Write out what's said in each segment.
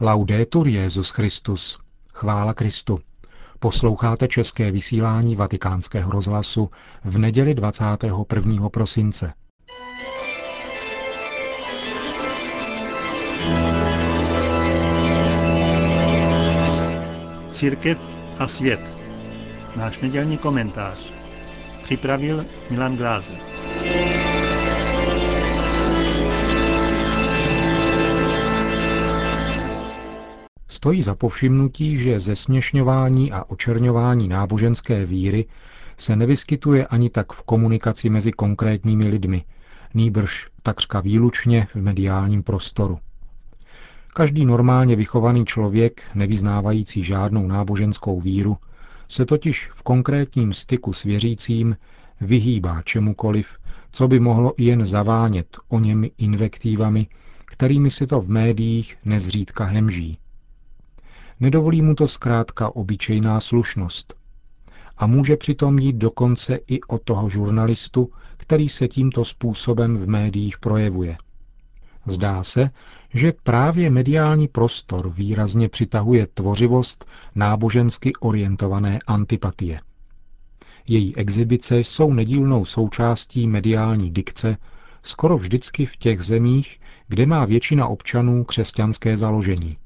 Laudetur Jezus Christus. Chvála Kristu. Posloucháte české vysílání Vatikánského rozhlasu v neděli 21. prosince. Církev a svět. Náš nedělní komentář. Připravil Milan Glázer. Stojí za povšimnutí, že zesměšňování a očerňování náboženské víry se nevyskytuje ani tak v komunikaci mezi konkrétními lidmi, nýbrž takřka výlučně v mediálním prostoru. Každý normálně vychovaný člověk, nevyznávající žádnou náboženskou víru, se totiž v konkrétním styku s věřícím vyhýbá čemukoliv, co by mohlo jen zavánět o němi invektivami, kterými si to v médiích nezřídka hemží. Nedovolí mu to zkrátka obyčejná slušnost. A může přitom jít dokonce i o toho žurnalistu, který se tímto způsobem v médiích projevuje. Zdá se, že právě mediální prostor výrazně přitahuje tvořivost nábožensky orientované antipatie. Její exibice jsou nedílnou součástí mediální dikce skoro vždycky v těch zemích, kde má většina občanů křesťanské založení.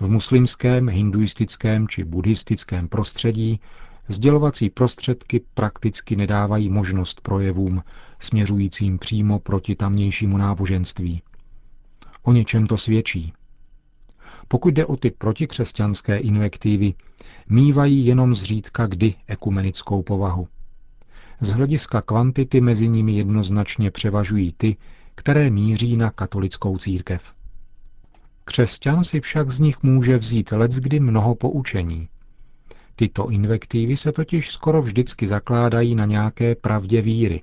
V muslimském, hinduistickém či buddhistickém prostředí sdělovací prostředky prakticky nedávají možnost projevům směřujícím přímo proti tamnějšímu náboženství. O něčem to svědčí. Pokud jde o ty protikřesťanské invektivy, mývají jenom zřídka kdy ekumenickou povahu. Z hlediska kvantity mezi nimi jednoznačně převažují ty, které míří na katolickou církev. Křesťan si však z nich může vzít leckdy mnoho poučení. Tyto invektivy se totiž skoro vždycky zakládají na nějaké pravdě víry.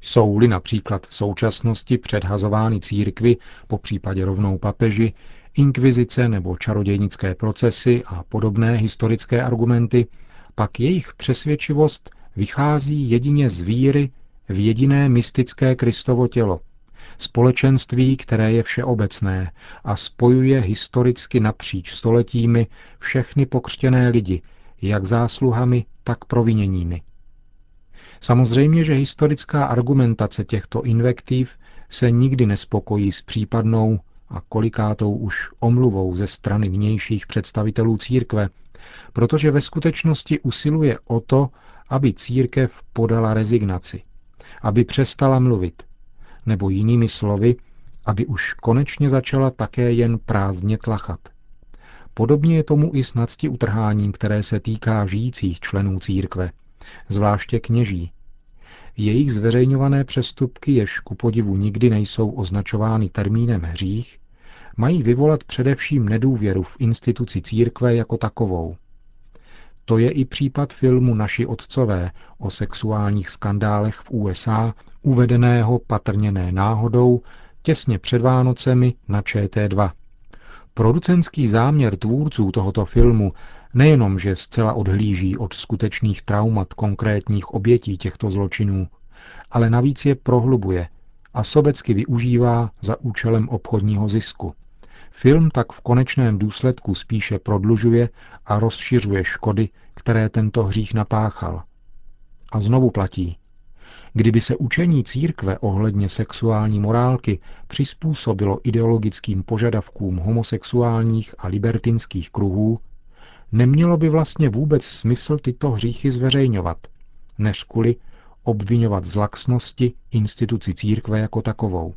Jsou-li například v současnosti předhazovány církvy, po případě rovnou papeži, inkvizice nebo čarodějnické procesy a podobné historické argumenty, pak jejich přesvědčivost vychází jedině z víry v jediné mystické Kristovo tělo – Společenství, které je všeobecné a spojuje historicky napříč stoletími všechny pokřtěné lidi, jak zásluhami, tak proviněními. Samozřejmě, že historická argumentace těchto invektiv se nikdy nespokojí s případnou a kolikátou už omluvou ze strany vnějších představitelů církve, protože ve skutečnosti usiluje o to, aby církev podala rezignaci, aby přestala mluvit, nebo jinými slovy, aby už konečně začala také jen prázdně tlachat. Podobně je tomu i s nadsti utrháním, které se týká žijících členů církve, zvláště kněží. Jejich zveřejňované přestupky, jež ku podivu nikdy nejsou označovány termínem hřích, mají vyvolat především nedůvěru v instituci církve jako takovou. To je i případ filmu Naši otcové o sexuálních skandálech v USA, uvedeného patrně ne náhodou těsně před Vánocemi na ČT2. Producenský záměr tvůrců tohoto filmu nejenom, že zcela odhlíží od skutečných traumat konkrétních obětí těchto zločinů, ale navíc je prohlubuje a sobecky využívá za účelem obchodního zisku. Film tak v konečném důsledku spíše prodlužuje a rozšiřuje škody, které tento hřích napáchal. A znovu platí. Kdyby se učení církve ohledně sexuální morálky přizpůsobilo ideologickým požadavkům homosexuálních a libertinských kruhů, nemělo by vlastně vůbec smysl tyto hříchy zveřejňovat, než kvůli obvinovat z laxnosti instituci církve jako takovou.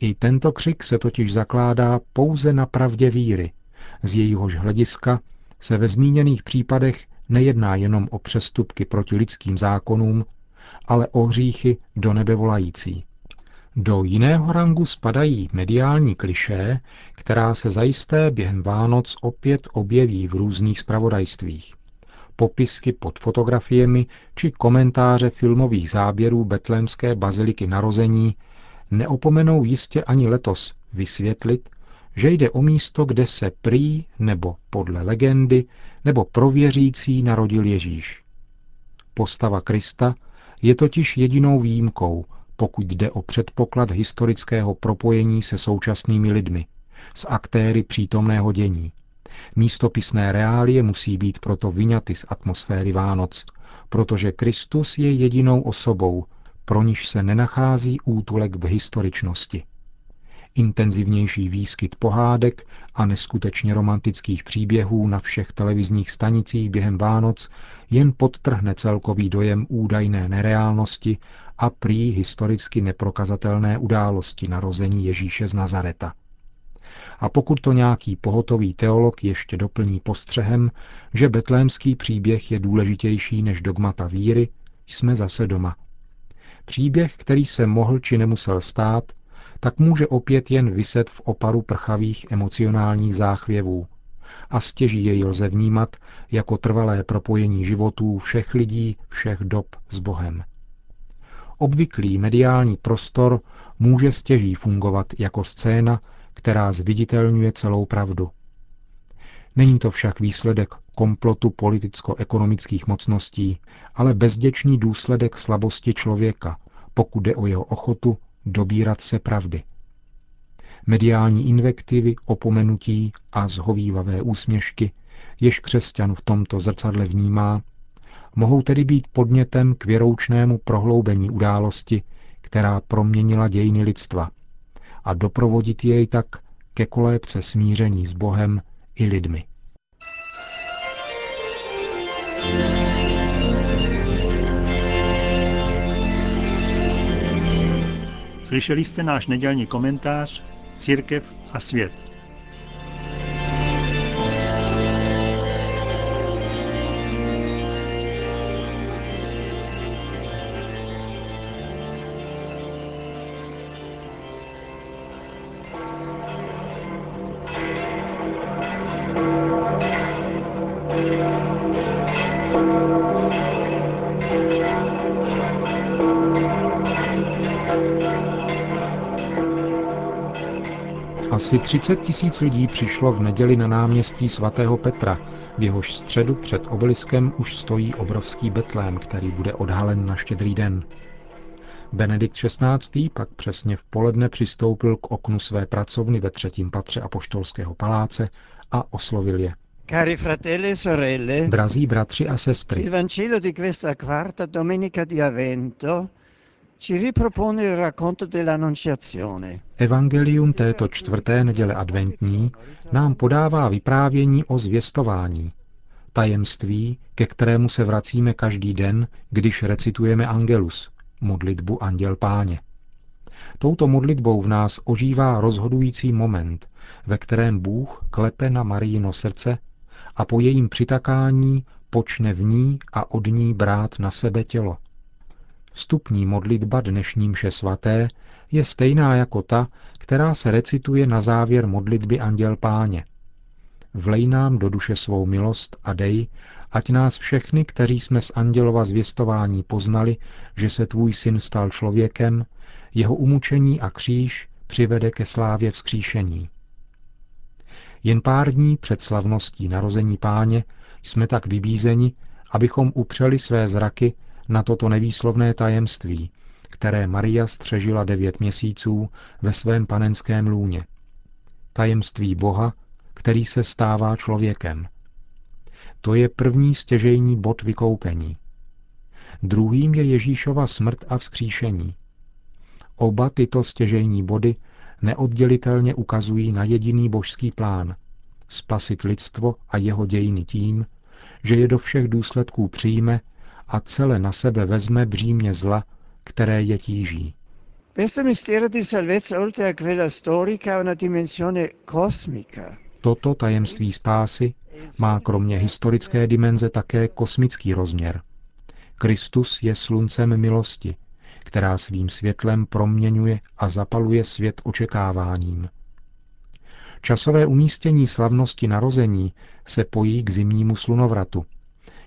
I tento křik se totiž zakládá pouze na pravdě víry, z jejíhož hlediska se ve zmíněných případech nejedná jenom o přestupky proti lidským zákonům, ale o hříchy do nebe volající. Do jiného rangu spadají mediální klišé, která se zajisté během Vánoc opět objeví v různých spravodajstvích. Popisky pod fotografiemi či komentáře filmových záběrů betlémské baziliky narození neopomenou jistě ani letos vysvětlit, že jde o místo, kde se prý nebo podle legendy nebo prověřící narodil Ježíš. Postava Krista je totiž jedinou výjimkou, pokud jde o předpoklad historického propojení se současnými lidmi, s aktéry přítomného dění. Místopisné reálie musí být proto vyňaty z atmosféry Vánoc, protože Kristus je jedinou osobou, pro niž se nenachází útulek v historičnosti. Intenzivnější výskyt pohádek a neskutečně romantických příběhů na všech televizních stanicích během Vánoc jen podtrhne celkový dojem údajné nereálnosti a prý historicky neprokazatelné události narození Ježíše z Nazareta. A pokud to nějaký pohotový teolog ještě doplní postřehem, že betlémský příběh je důležitější než dogmata víry, jsme zase doma. Příběh, který se mohl či nemusel stát, tak může opět jen vyset v oparu prchavých emocionálních záchvěvů. A stěží jej lze vnímat jako trvalé propojení životů všech lidí, všech dob s Bohem. Obvyklý mediální prostor může stěží fungovat jako scéna, která zviditelňuje celou pravdu. Není to však výsledek komplotu politicko-ekonomických mocností, ale bezděčný důsledek slabosti člověka, pokud jde o jeho ochotu dobírat se pravdy. Mediální invektivy, opomenutí a zhovývavé úsměšky, jež křesťan v tomto zrcadle vnímá, mohou tedy být podnětem k věroučnému prohloubení události, která proměnila dějiny lidstva a doprovodit jej tak ke kolébce smíření s Bohem i lidmi. Slyšeli jste náš nedělní komentář Církev a svět. Asi 30 tisíc lidí přišlo v neděli na náměstí svatého Petra, v jehož středu před obeliskem už stojí obrovský betlém, který bude odhalen na štědrý den. Benedikt XVI. pak přesně v poledne přistoupil k oknu své pracovny ve třetím patře Apoštolského paláce a oslovil je. Cari fratelli sorelle, Drazí bratři a sestry, il Vangelo di questa quarta domenica di Avento ci ripropone il racconto dell'Annunciazione. Evangelium této čtvrté neděle adventní nám podává vyprávění o zvěstování, tajemství, ke kterému se vracíme každý den, když recitujeme Angelus, modlitbu Anděl Páně. Touto modlitbou v nás ožívá rozhodující moment, ve kterém Bůh klepe na Marijino srdce a po jejím přitakání počne v ní a od ní brát na sebe tělo. Vstupní modlitba dnešní mše svaté je stejná jako ta, která se recituje na závěr modlitby Anděl Páně. Vlej nám do duše svou milost a dej, ať nás všechny, kteří jsme z andělova zvěstování poznali, že se tvůj syn stal člověkem, jeho umučení a kříž přivede ke slávě vzkříšení. Jen pár dní před slavností narození páně jsme tak vybízeni, abychom upřeli své zraky na toto nevýslovné tajemství, které Maria střežila devět měsíců ve svém panenském lůně. Tajemství Boha, který se stává člověkem. To je první stěžejní bod vykoupení. Druhým je Ježíšova smrt a vzkříšení. Oba tyto stěžejní body neoddělitelně ukazují na jediný božský plán – spasit lidstvo a jeho dějiny tím, že je do všech důsledků přijme a celé na sebe vezme břímě zla, které je tíží. Toto tajemství spásy má kromě historické dimenze také kosmický rozměr. Kristus je sluncem milosti, která svým světlem proměňuje a zapaluje svět očekáváním. Časové umístění slavnosti narození se pojí k zimnímu slunovratu,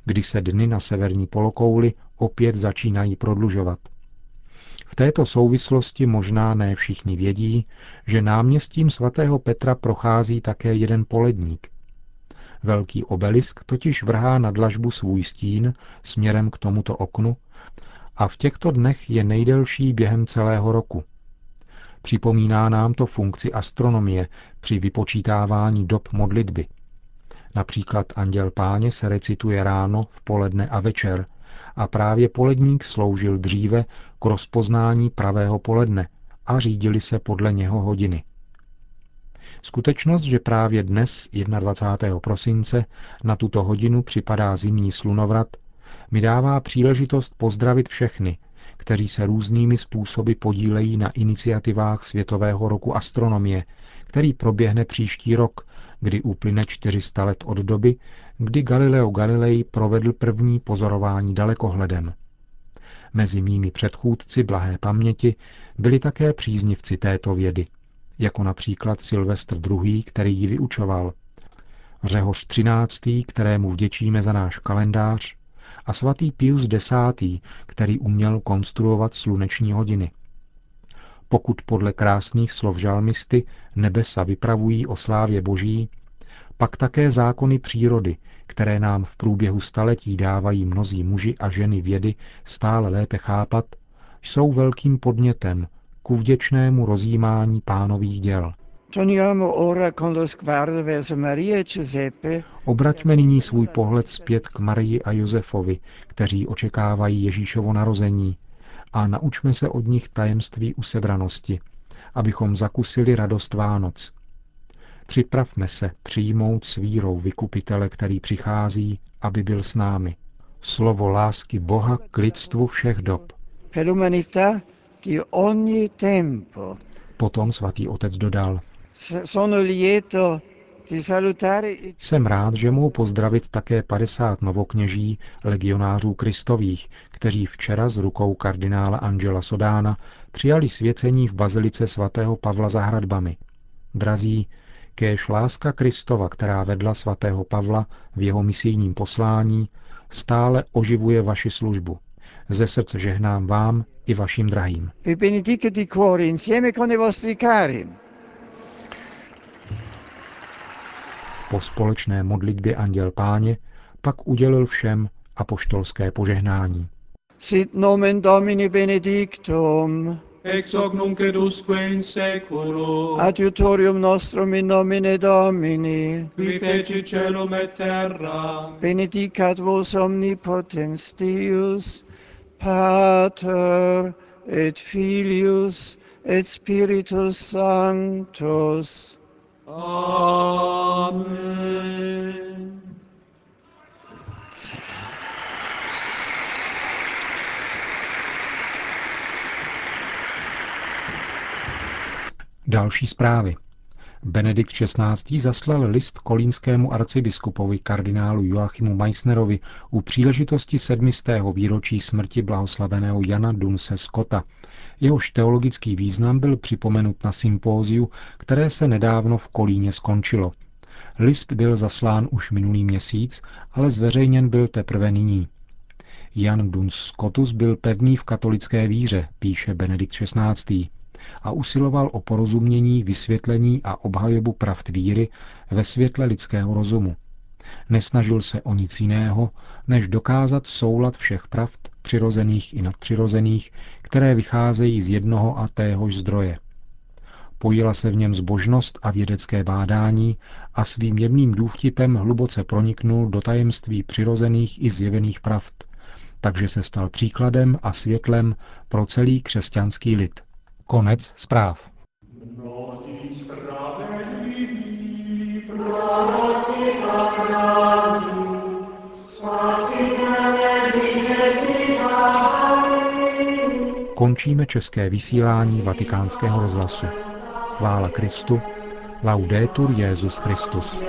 kdy se dny na severní polokouli opět začínají prodlužovat. V této souvislosti možná ne všichni vědí, že náměstím svatého Petra prochází také jeden poledník. Velký obelisk totiž vrhá na dlažbu svůj stín směrem k tomuto oknu a v těchto dnech je nejdelší během celého roku. Připomíná nám to funkci astronomie při vypočítávání dob modlitby. Například Anděl Páně se recituje ráno, v poledne a večer a právě poledník sloužil dříve k rozpoznání pravého poledne a řídili se podle něho hodiny. Skutečnost, že právě dnes, 21. prosince, na tuto hodinu připadá zimní slunovrat, mi dává příležitost pozdravit všechny, kteří se různými způsoby podílejí na iniciativách Světového roku astronomie, který proběhne příští rok, kdy uplyne 400 let od doby, kdy Galileo Galilei provedl první pozorování dalekohledem. Mezi mými předchůdci blahé paměti byli také příznivci této vědy, jako například Silvestr II., který ji vyučoval, Řehoř XIII., kterému vděčíme za náš kalendář, a svatý Pius X., který uměl konstruovat sluneční hodiny. Pokud podle krásných slov žalmisty nebesa vypravují o slávě boží, pak také zákony přírody, které nám v průběhu staletí dávají mnozí muži a ženy vědy stále lépe chápat, jsou velkým podnětem ku vděčnému rozjímání pánových děl. Obraťme nyní svůj pohled zpět k Marii a Josefovi, kteří očekávají Ježíšovo narození, a naučme se od nich tajemství usebranosti, abychom zakusili radost Vánoc. Připravme se přijmout s vírou vykupitele, který přichází, aby byl s námi. Slovo lásky Boha k lidstvu všech dob. Potom svatý otec dodal. Sono lieto jsem rád, že mohu pozdravit také 50 novokněží legionářů kristových, kteří včera z rukou kardinála Angela Sodána přijali svěcení v bazilice svatého Pavla za hradbami. Drazí, kéž láska Kristova, která vedla svatého Pavla v jeho misijním poslání, stále oživuje vaši službu. Ze srdce žehnám vám i vašim drahým. Vi benedicat di cuore insieme con i vostri cari. Po společné modlitbě Anděl Páně pak udělil všem apoštolské požehnání. Sit nomen Domini benedictum. Ex hoc nunc edusque in seculo. Adiutorium nostrum in nomine Domini. Qui feci celum et terra. Benedicat vos omnipotens Deus, Pater et Filius et Spiritus Sanctus. Další zprávy. Benedikt XVI. zaslal list kolínskému arcibiskupovi kardinálu Joachimu Meissnerovi u příležitosti sedmistého výročí smrti blahoslaveného Jana Dunse Scotta. Jehož teologický význam byl připomenut na sympóziu, které se nedávno v Kolíně skončilo. List byl zaslán už minulý měsíc, ale zveřejněn byl teprve nyní. Jan Duns Scotus byl pevný v katolické víře, píše Benedikt XVI a usiloval o porozumění, vysvětlení a obhajobu pravd víry ve světle lidského rozumu. Nesnažil se o nic jiného, než dokázat soulad všech pravd, přirozených i nadpřirozených, které vycházejí z jednoho a téhož zdroje. Pojila se v něm zbožnost a vědecké bádání a svým jemným důvtipem hluboce proniknul do tajemství přirozených i zjevených pravd, takže se stal příkladem a světlem pro celý křesťanský lid – Konec zpráv. Končíme české vysílání vatikánského rozhlasu. Chvála Kristu. Laudetur Jezus Christus.